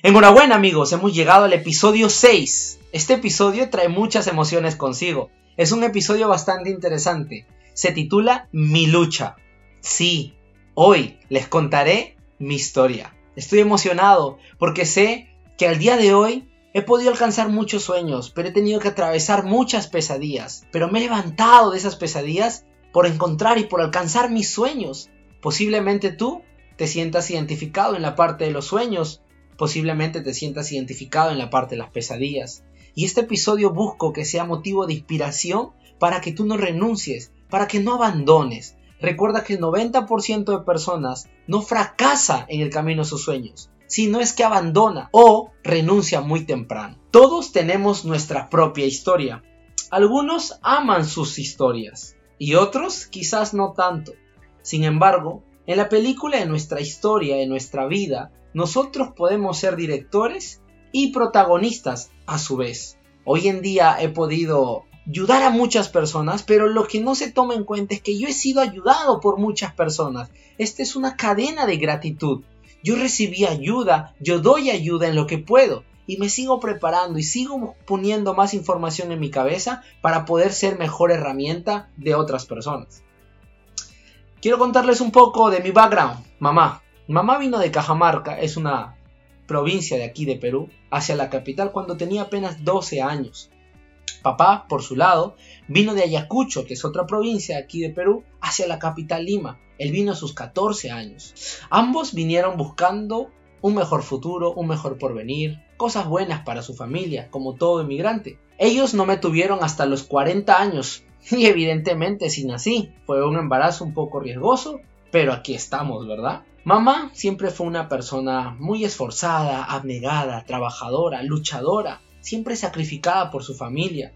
Enhorabuena amigos, hemos llegado al episodio 6. Este episodio trae muchas emociones consigo. Es un episodio bastante interesante. Se titula Mi lucha. Sí, hoy les contaré mi historia. Estoy emocionado porque sé que al día de hoy he podido alcanzar muchos sueños, pero he tenido que atravesar muchas pesadillas. Pero me he levantado de esas pesadillas por encontrar y por alcanzar mis sueños. Posiblemente tú te sientas identificado en la parte de los sueños Posiblemente te sientas identificado en la parte de las pesadillas. Y este episodio busco que sea motivo de inspiración para que tú no renuncies, para que no abandones. Recuerda que el 90% de personas no fracasa en el camino de sus sueños, sino es que abandona o renuncia muy temprano. Todos tenemos nuestra propia historia. Algunos aman sus historias y otros quizás no tanto. Sin embargo, en la película de nuestra historia, de nuestra vida, nosotros podemos ser directores y protagonistas a su vez. Hoy en día he podido ayudar a muchas personas, pero lo que no se toma en cuenta es que yo he sido ayudado por muchas personas. Esta es una cadena de gratitud. Yo recibí ayuda, yo doy ayuda en lo que puedo y me sigo preparando y sigo poniendo más información en mi cabeza para poder ser mejor herramienta de otras personas. Quiero contarles un poco de mi background, mamá. Mamá vino de Cajamarca, es una provincia de aquí de Perú, hacia la capital cuando tenía apenas 12 años. Papá, por su lado, vino de Ayacucho, que es otra provincia de aquí de Perú, hacia la capital Lima. Él vino a sus 14 años. Ambos vinieron buscando un mejor futuro, un mejor porvenir, cosas buenas para su familia, como todo inmigrante. Ellos no me tuvieron hasta los 40 años, y evidentemente sin así. Fue un embarazo un poco riesgoso, pero aquí estamos, ¿verdad? Mamá siempre fue una persona muy esforzada, abnegada, trabajadora, luchadora, siempre sacrificada por su familia.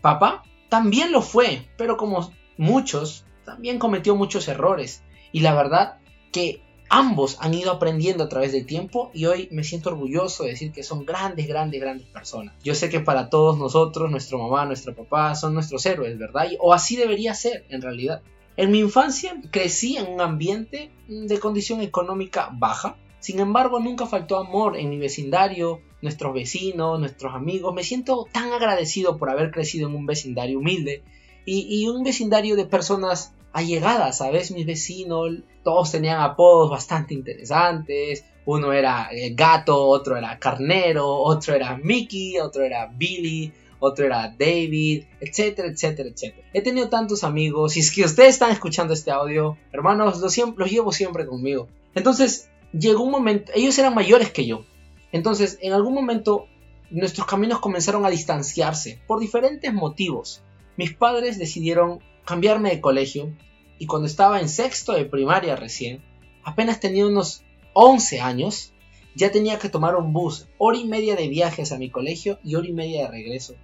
Papá también lo fue, pero como muchos, también cometió muchos errores. Y la verdad que ambos han ido aprendiendo a través del tiempo y hoy me siento orgulloso de decir que son grandes, grandes, grandes personas. Yo sé que para todos nosotros, nuestra mamá, nuestro papá son nuestros héroes, ¿verdad? O así debería ser en realidad. En mi infancia crecí en un ambiente de condición económica baja, sin embargo nunca faltó amor en mi vecindario, nuestros vecinos, nuestros amigos. Me siento tan agradecido por haber crecido en un vecindario humilde y, un vecindario de personas allegadas, ¿sabes? Mis vecinos, todos tenían apodos bastante interesantes. Uno era eh, gato, otro era carnero, otro era Mickey, otro era Billy, otro era David, etcétera, etcétera, etcétera. He tenido tantos amigos y es que ustedes están escuchando este audio, hermanos, los, los llevo siempre conmigo. Entonces, llegó un momento, ellos eran mayores que yo. Entonces, en algún momento, nuestros caminos comenzaron a distanciarse por diferentes motivos. Mis padres decidieron cambiarme de colegio y cuando estaba en sexto de primaria recién, apenas tenía unos 11 años, ya tenía que tomar un bus, hora y media de viajes a mi colegio y hora y media de regreso.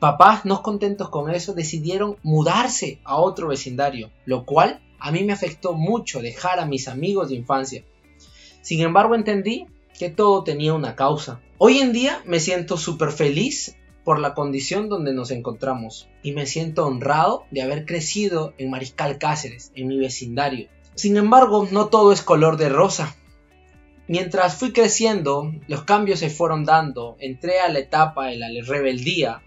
Papás, no contentos con eso, decidieron mudarse a otro vecindario, lo cual a mí me afectó mucho dejar a mis amigos de infancia. Sin embargo, entendí que todo tenía una causa. Hoy en día me siento súper feliz por la condición donde nos encontramos y me siento honrado de haber crecido en Mariscal Cáceres, en mi vecindario. Sin embargo, no todo es color de rosa. Mientras fui creciendo, los cambios se fueron dando, entré a la etapa de la rebeldía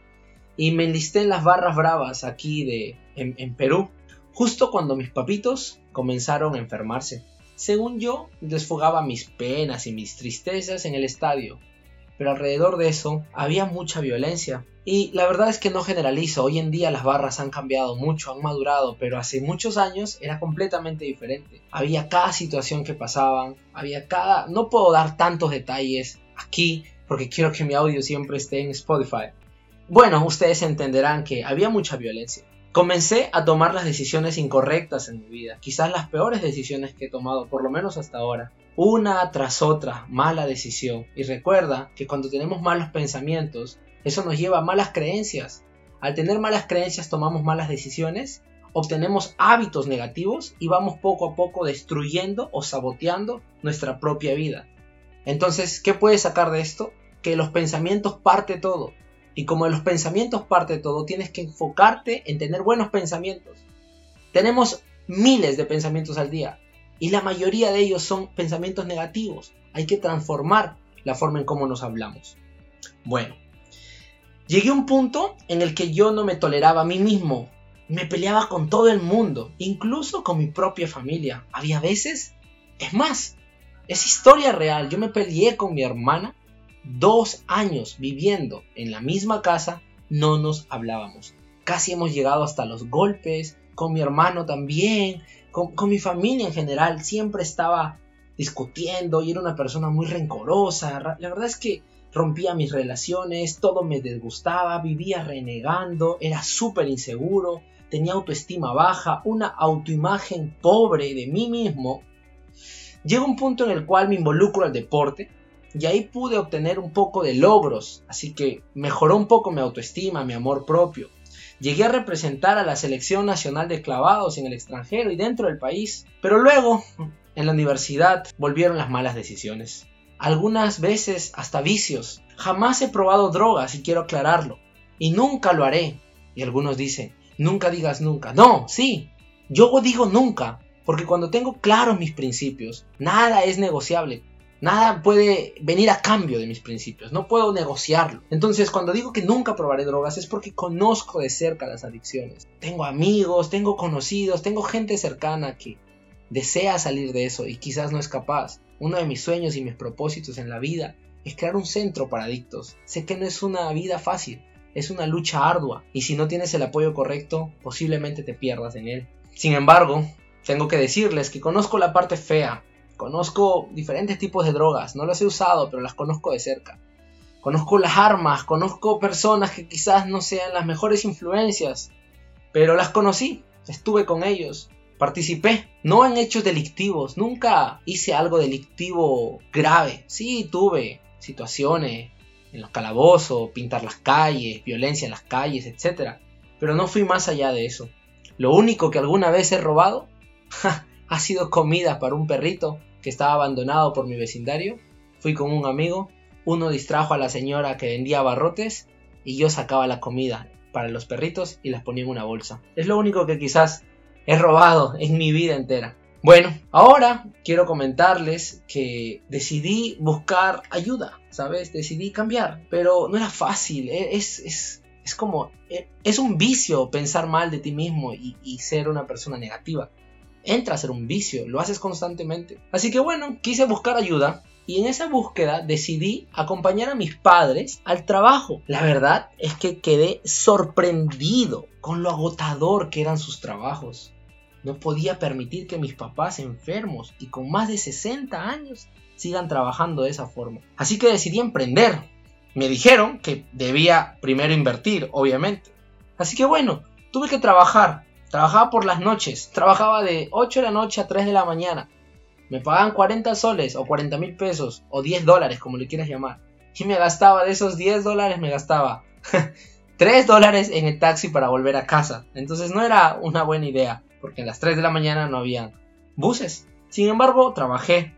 y me enlisté en las barras bravas aquí de, en, Perú, justo cuando mis papitos comenzaron a enfermarse. Según yo, desfogaba mis penas y mis tristezas en el estadio, pero alrededor de eso había mucha violencia. Y la verdad es que no generalizo, hoy en día las barras han cambiado mucho, han madurado, pero hace muchos años era completamente diferente. Había cada situación que pasaban, había cada... No puedo dar tantos detalles aquí porque quiero que mi audio siempre esté en Spotify. Bueno, ustedes entenderán que había mucha violencia. Comencé a tomar las decisiones incorrectas en mi vida, quizás las peores decisiones que he tomado, por lo menos hasta ahora. Una tras otra, mala decisión. Y recuerda que cuando tenemos malos pensamientos, eso nos lleva a malas creencias. Al tener malas creencias tomamos malas decisiones, obtenemos hábitos negativos y vamos poco a poco destruyendo o saboteando nuestra propia vida. Entonces, ¿qué puedes sacar de esto? Que los pensamientos parte todo. Y como de los pensamientos parte todo, tienes que enfocarte en tener buenos pensamientos. Tenemos miles de pensamientos al día y la mayoría de ellos son pensamientos negativos. Hay que transformar la forma en cómo nos hablamos. Bueno, llegué a un punto en el que yo no me toleraba a mí mismo. Me peleaba con todo el mundo, incluso con mi propia familia. Había veces, es más, es historia real. Yo me peleé con mi hermana dos años viviendo en la misma casa, no nos hablábamos. Casi hemos llegado hasta los golpes, con mi hermano también, con, mi familia en general. Siempre estaba discutiendo y era una persona muy rencorosa. La verdad es que rompía mis relaciones, todo me disgustaba, vivía renegando, era súper inseguro, tenía autoestima baja, una autoimagen pobre de mí mismo. Llega un punto en el cual me involucro al deporte y ahí pude obtener un poco de logros, así que mejoró un poco mi autoestima, mi amor propio. Llegué a representar a la selección nacional de clavados en el extranjero y dentro del país, pero luego en la universidad volvieron las malas decisiones. Algunas veces hasta vicios. Jamás he probado drogas y quiero aclararlo. Y nunca lo haré. Y algunos dicen, nunca digas nunca. No, sí. Yo digo nunca. Porque cuando tengo claros mis principios, nada es negociable. Nada puede venir a cambio de mis principios, no puedo negociarlo. Entonces, cuando digo que nunca probaré drogas es porque conozco de cerca las adicciones. Tengo amigos, tengo conocidos, tengo gente cercana que desea salir de eso y quizás no es capaz. Uno de mis sueños y mis propósitos en la vida es crear un centro para adictos. Sé que no es una vida fácil, es una lucha ardua y si no tienes el apoyo correcto, posiblemente te pierdas en él. Sin embargo, tengo que decirles que conozco la parte fea, conozco diferentes tipos de drogas, no las he usado, pero las conozco de cerca. Conozco las armas, conozco personas que quizás no sean las mejores influencias, pero las conocí, estuve con ellos, Participé, no en hechos delictivos, nunca hice algo delictivo grave. Sí, tuve situaciones en los calabozos, pintar las calles, violencia en las calles, etc. Pero no fui más allá de eso. Lo único que alguna vez he robado ha sido comida para un perrito que estaba abandonado por mi vecindario. Fui con un amigo, uno distrajo a la señora que vendía barrotes y yo sacaba la comida para los perritos y las ponía en una bolsa. Es lo único que quizás he robado en mi vida entera. Bueno, ahora quiero comentarles que decidí buscar ayuda, ¿sabes? Decidí cambiar, pero no era fácil, e, es, es, es como, e, es un vicio pensar mal de ti mismo y, y ser una persona negativa. Entra a ser un vicio, lo haces constantemente. Así que bueno, quise buscar ayuda y en esa búsqueda decidí acompañar a mis padres al trabajo. La verdad es que quedé sorprendido con lo agotador que eran sus trabajos. No podía permitir que mis papás enfermos y con más de 60 años sigan trabajando de esa forma. Así que decidí emprender. Me dijeron que debía primero invertir, obviamente. Así que bueno, tuve que trabajar. Trabajaba por las noches. Trabajaba de 8 de la noche a 3 de la mañana me pagaban 40 soles o 40 mil pesos o 10 dólares, como le quieras llamar. Y me gastaba de esos 10 dólares, me gastaba 3 dólares en el taxi para volver a casa. Entonces no era una buena idea, porque a las 3 de la mañana no había buses. Sin embargo, trabajé,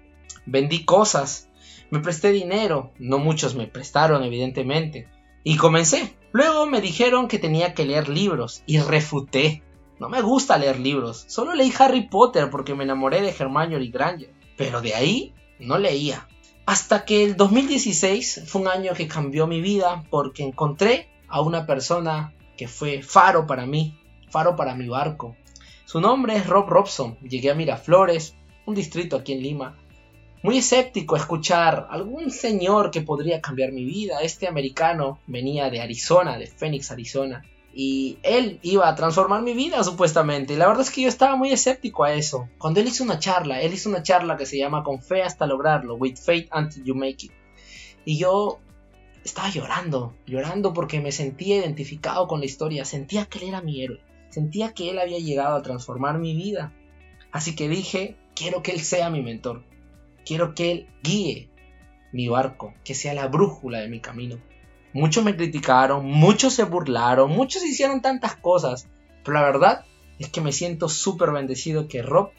vendí cosas, me presté dinero, no muchos me prestaron evidentemente, y comencé. Luego me dijeron que tenía que leer libros y refuté. No me gusta leer libros, solo leí Harry Potter porque me enamoré de Hermione Granger, pero de ahí no leía. Hasta que el 2016 fue un año que cambió mi vida porque encontré a una persona que fue faro para mí, faro para mi barco. Su nombre es Rob Robson. Llegué a Miraflores, un distrito aquí en Lima, muy escéptico a escuchar algún señor que podría cambiar mi vida. Este americano venía de Arizona, de Phoenix, Arizona, y él iba a transformar mi vida supuestamente. La verdad es que yo estaba muy escéptico a eso. Cuando él hizo una charla, él hizo una charla que se llama Con fe hasta lograrlo, With Faith Until You Make It. Y yo estaba llorando, llorando porque me sentía identificado con la historia, sentía que él era mi héroe, sentía que él había llegado a transformar mi vida. Así que dije, quiero que él sea mi mentor, quiero que él guíe mi barco, que sea la brújula de mi camino. Muchos me criticaron, muchos se burlaron, muchos hicieron tantas cosas, pero la verdad es que me siento súper bendecido que Rob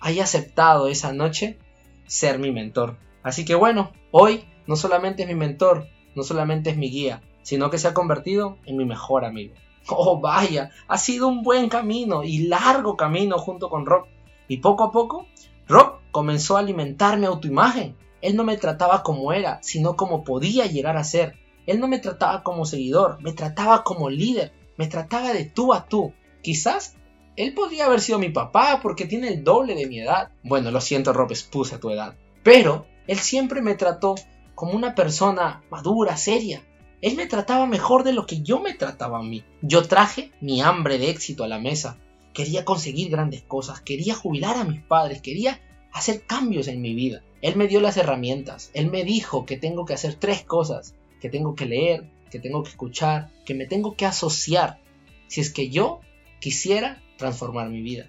haya aceptado esa noche ser mi mentor. Así que bueno, hoy no solamente es mi mentor, no solamente es mi guía, sino que se ha convertido en mi mejor amigo. Oh, vaya, ha sido un buen camino y largo camino junto con Rob. Y poco a poco, Rob comenzó a alimentar mi autoimagen. Él no me trataba como era, sino como podía llegar a ser. Él no me trataba como seguidor, me trataba como líder, me trataba de tú a tú. Quizás él podría haber sido mi papá porque tiene el doble de mi edad. Bueno, lo siento, Rob, a tu edad. Pero él siempre me trató como una persona madura, seria. Él me trataba mejor de lo que yo me trataba a mí. Yo traje mi hambre de éxito a la mesa. Quería conseguir grandes cosas, quería jubilar a mis padres, quería hacer cambios en mi vida. Él me dio las herramientas. Él me dijo que tengo que hacer tres cosas. Que tengo que leer, que tengo que escuchar, que me tengo que asociar. Si es que yo quisiera transformar mi vida.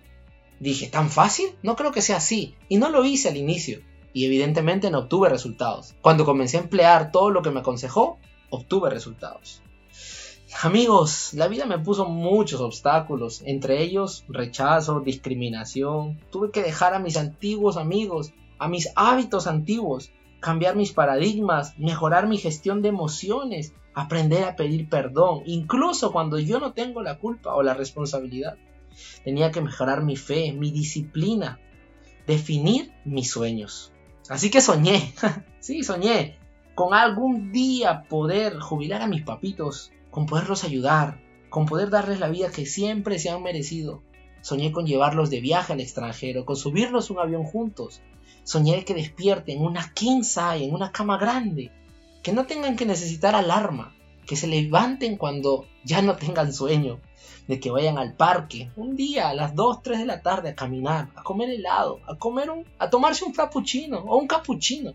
Dije, ¿tan fácil? No creo que sea así. Y no lo hice al inicio. Y evidentemente no obtuve resultados. Cuando comencé a emplear todo lo que me aconsejó, obtuve resultados. Amigos, la vida me puso muchos obstáculos, entre ellos rechazo, discriminación. Tuve que dejar a mis antiguos amigos, a mis hábitos antiguos, cambiar mis paradigmas, mejorar mi gestión de emociones, aprender a pedir perdón, incluso cuando yo no tengo la culpa o la responsabilidad. Tenía que mejorar mi fe, mi disciplina, definir mis sueños. Así que soñé, sí, soñé, con algún día poder jubilar a mis papitos, con poderlos ayudar, con poder darles la vida que siempre se han merecido. Soñé con llevarlos de viaje al extranjero, con subirlos un avión juntos. Soñé que despierten una king en una cama grande, que no tengan que necesitar alarma, que se levanten cuando ya no tengan sueño, de que vayan al parque un día a las 2, 3 de la tarde a caminar, a comer helado, a comer un, a tomarse un frappuccino o un cappuccino.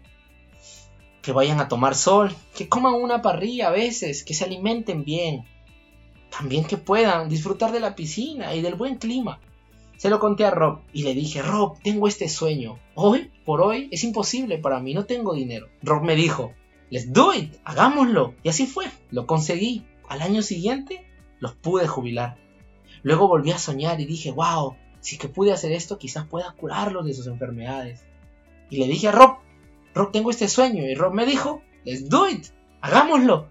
Que vayan a tomar sol, que coman una parrilla a veces, que se alimenten bien. También que puedan disfrutar de la piscina y del buen clima. Se lo conté a Rob y le dije, Rob, tengo este sueño. Hoy, por hoy, es imposible para mí, no tengo dinero. Rob me dijo, let's do it, hagámoslo. Y así fue, lo conseguí. Al año siguiente los pude jubilar. Luego volví a soñar y dije, wow, si que pude hacer esto, quizás pueda curarlos de sus enfermedades. Y le dije a Rob, Rob, tengo este sueño. Y Rob me dijo, let's do it, hagámoslo.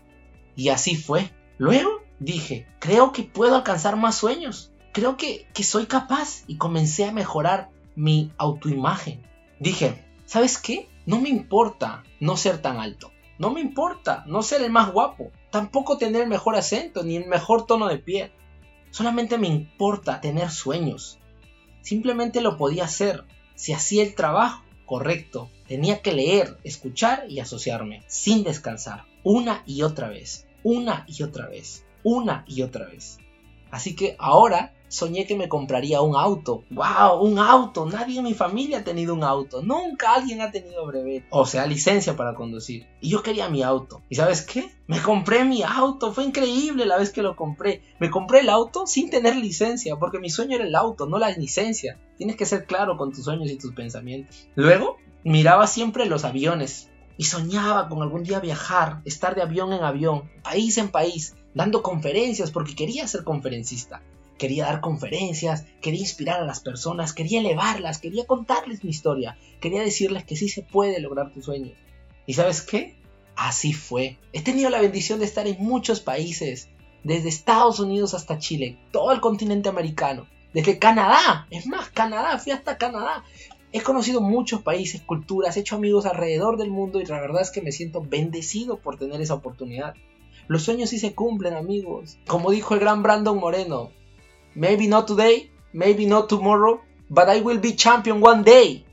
Y así fue. Luego dije, creo que puedo alcanzar más sueños. Creo que, que soy capaz. Y comencé a mejorar mi autoimagen. Dije, ¿sabes qué? No me importa no ser tan alto. No me importa no ser el más guapo. Tampoco tener el mejor acento ni el mejor tono de piel. Solamente me importa tener sueños. Simplemente lo podía hacer si hacía el trabajo correcto. Tenía que leer, escuchar y asociarme, sin descansar, una y otra vez, una y otra vez, una y otra vez. Así que ahora soñé que me compraría un auto. ¡Wow! Un auto. Nadie en mi familia ha tenido un auto. Nunca alguien ha tenido brevet. O sea, licencia para conducir. Y yo quería mi auto. ¿Y sabes qué? Me compré mi auto. Fue increíble la vez que lo compré. Me compré el auto sin tener licencia. Porque mi sueño era el auto, no la licencia. Tienes que ser claro con tus sueños y tus pensamientos. Luego, miraba siempre los aviones. Y soñaba con algún día viajar, estar de avión en avión, país en país, dando conferencias porque quería ser conferencista quería dar conferencias, quería inspirar a las personas, quería elevarlas, quería contarles mi historia, quería decirles que sí se puede lograr tus sueños. ¿Y sabes qué? Así fue. He tenido la bendición de estar en muchos países, desde Estados Unidos hasta Chile, todo el continente americano, desde Canadá, es más, Canadá, fui hasta Canadá. He conocido muchos países, culturas, he hecho amigos alrededor del mundo y la verdad es que me siento bendecido por tener esa oportunidad. Los sueños sí se cumplen, amigos. Como dijo el gran Brandon Moreno, Maybe not today, maybe not tomorrow, but I will be champion one day.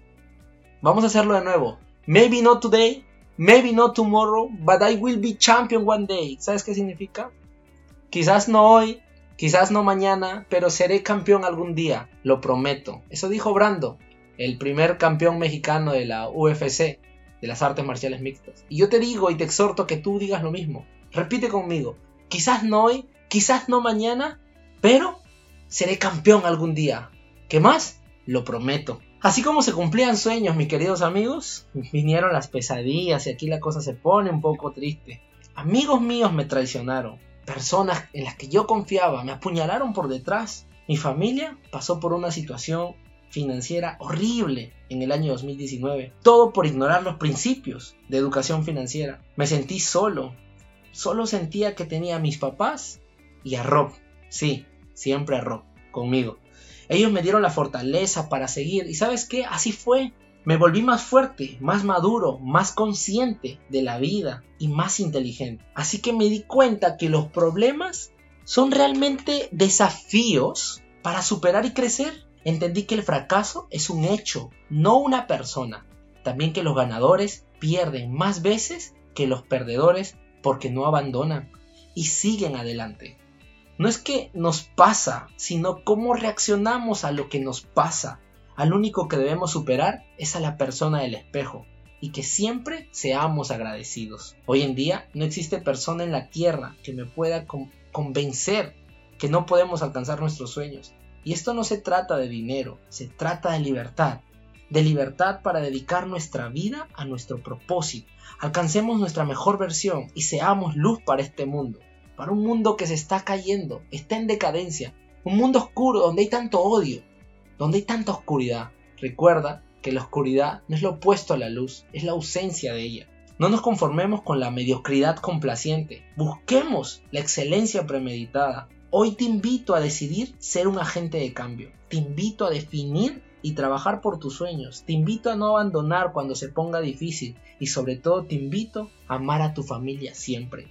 Vamos a hacerlo de nuevo. Maybe not today, maybe not tomorrow, but I will be champion one day. ¿Sabes qué significa? Quizás no hoy, quizás no mañana, pero seré campeón algún día, lo prometo. Eso dijo Brando, el primer campeón mexicano de la UFC, de las artes marciales mixtas. Y yo te digo y te exhorto que tú digas lo mismo. Repite conmigo. Quizás no hoy, quizás no mañana, pero seré campeón algún día. ¿Qué más? Lo prometo. Así como se cumplían sueños, mis queridos amigos, vinieron las pesadillas y aquí la cosa se pone un poco triste. Amigos míos me traicionaron. Personas en las que yo confiaba me apuñalaron por detrás. Mi familia pasó por una situación financiera horrible en el año 2019. Todo por ignorar los principios de educación financiera. Me sentí solo. Solo sentía que tenía a mis papás y a Rob. Sí, siempre Rob, conmigo. Ellos me dieron la fortaleza para seguir y sabes qué, así fue. Me volví más fuerte, más maduro, más consciente de la vida y más inteligente. Así que me di cuenta que los problemas son realmente desafíos para superar y crecer. Entendí que el fracaso es un hecho, no una persona. También que los ganadores pierden más veces que los perdedores porque no abandonan y siguen adelante. No es que nos pasa, sino cómo reaccionamos a lo que nos pasa. Al único que debemos superar es a la persona del espejo y que siempre seamos agradecidos. Hoy en día no existe persona en la tierra que me pueda convencer que no podemos alcanzar nuestros sueños. Y esto no se trata de dinero, se trata de libertad. De libertad para dedicar nuestra vida a nuestro propósito. Alcancemos nuestra mejor versión y seamos luz para este mundo para un mundo que se está cayendo, está en decadencia, un mundo oscuro donde hay tanto odio, donde hay tanta oscuridad. Recuerda que la oscuridad no es lo opuesto a la luz, es la ausencia de ella. No nos conformemos con la mediocridad complaciente, busquemos la excelencia premeditada. Hoy te invito a decidir ser un agente de cambio, te invito a definir y trabajar por tus sueños, te invito a no abandonar cuando se ponga difícil y sobre todo te invito a amar a tu familia siempre.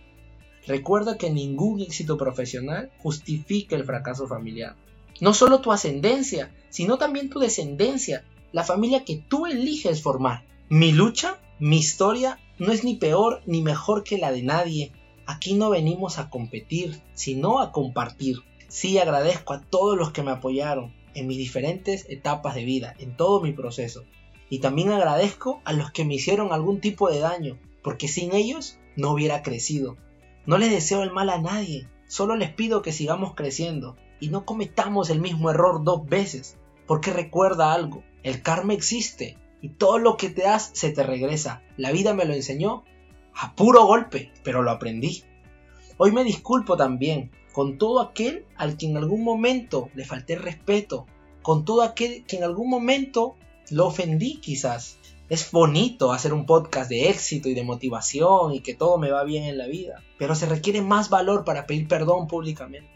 Recuerda que ningún éxito profesional justifica el fracaso familiar. No solo tu ascendencia, sino también tu descendencia, la familia que tú eliges formar. Mi lucha, mi historia, no es ni peor ni mejor que la de nadie. Aquí no venimos a competir, sino a compartir. Sí agradezco a todos los que me apoyaron en mis diferentes etapas de vida, en todo mi proceso. Y también agradezco a los que me hicieron algún tipo de daño, porque sin ellos no hubiera crecido. No les deseo el mal a nadie, solo les pido que sigamos creciendo y no cometamos el mismo error dos veces, porque recuerda algo, el karma existe y todo lo que te das se te regresa. La vida me lo enseñó a puro golpe, pero lo aprendí. Hoy me disculpo también con todo aquel al que en algún momento le falté respeto, con todo aquel que en algún momento lo ofendí quizás. Es bonito hacer un podcast de éxito y de motivación y que todo me va bien en la vida, pero se requiere más valor para pedir perdón públicamente,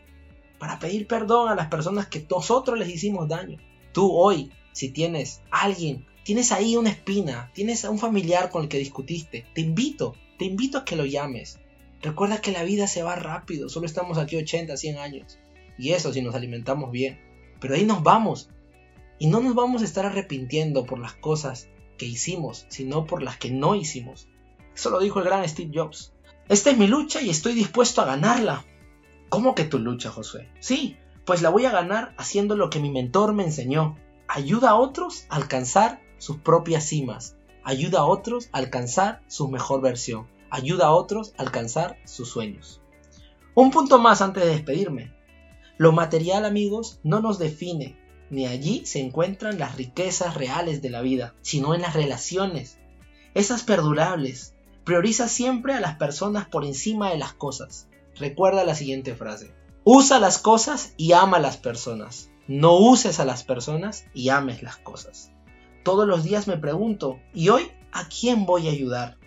para pedir perdón a las personas que nosotros les hicimos daño. Tú hoy, si tienes alguien, tienes ahí una espina, tienes a un familiar con el que discutiste, te invito, te invito a que lo llames. Recuerda que la vida se va rápido, solo estamos aquí 80, 100 años. Y eso si nos alimentamos bien. Pero ahí nos vamos. Y no nos vamos a estar arrepintiendo por las cosas que hicimos, sino por las que no hicimos. Eso lo dijo el gran Steve Jobs. Esta es mi lucha y estoy dispuesto a ganarla. ¿Cómo que tu lucha, Josué? Sí, pues la voy a ganar haciendo lo que mi mentor me enseñó. Ayuda a otros a alcanzar sus propias cimas. Ayuda a otros a alcanzar su mejor versión. Ayuda a otros a alcanzar sus sueños. Un punto más antes de despedirme. Lo material, amigos, no nos define, ni allí se encuentran las riquezas reales de la vida, sino en las relaciones, esas perdurables. Prioriza siempre a las personas por encima de las cosas. Recuerda la siguiente frase. Usa las cosas y ama a las personas. No uses a las personas y ames las cosas. Todos los días me pregunto, ¿y hoy a quién voy a ayudar?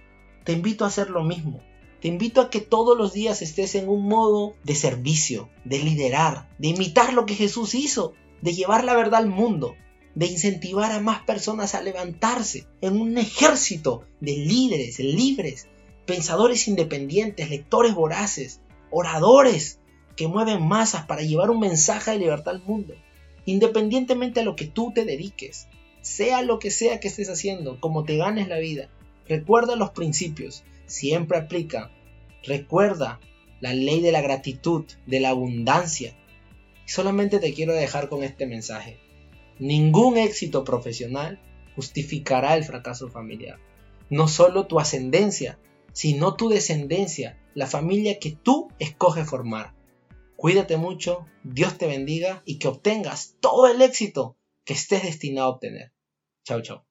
Te invito a hacer lo mismo. Te invito a que todos los días estés en un modo de servicio, de liderar, de imitar lo que Jesús hizo, de llevar la verdad al mundo, de incentivar a más personas a levantarse en un ejército de líderes libres, pensadores independientes, lectores voraces, oradores que mueven masas para llevar un mensaje de libertad al mundo, independientemente a lo que tú te dediques, sea lo que sea que estés haciendo, como te ganes la vida. Recuerda los principios, siempre aplica. Recuerda la ley de la gratitud, de la abundancia, Solamente te quiero dejar con este mensaje. Ningún éxito profesional justificará el fracaso familiar. No solo tu ascendencia, sino tu descendencia, la familia que tú escoges formar. Cuídate mucho, Dios te bendiga y que obtengas todo el éxito que estés destinado a obtener. Chao, chao.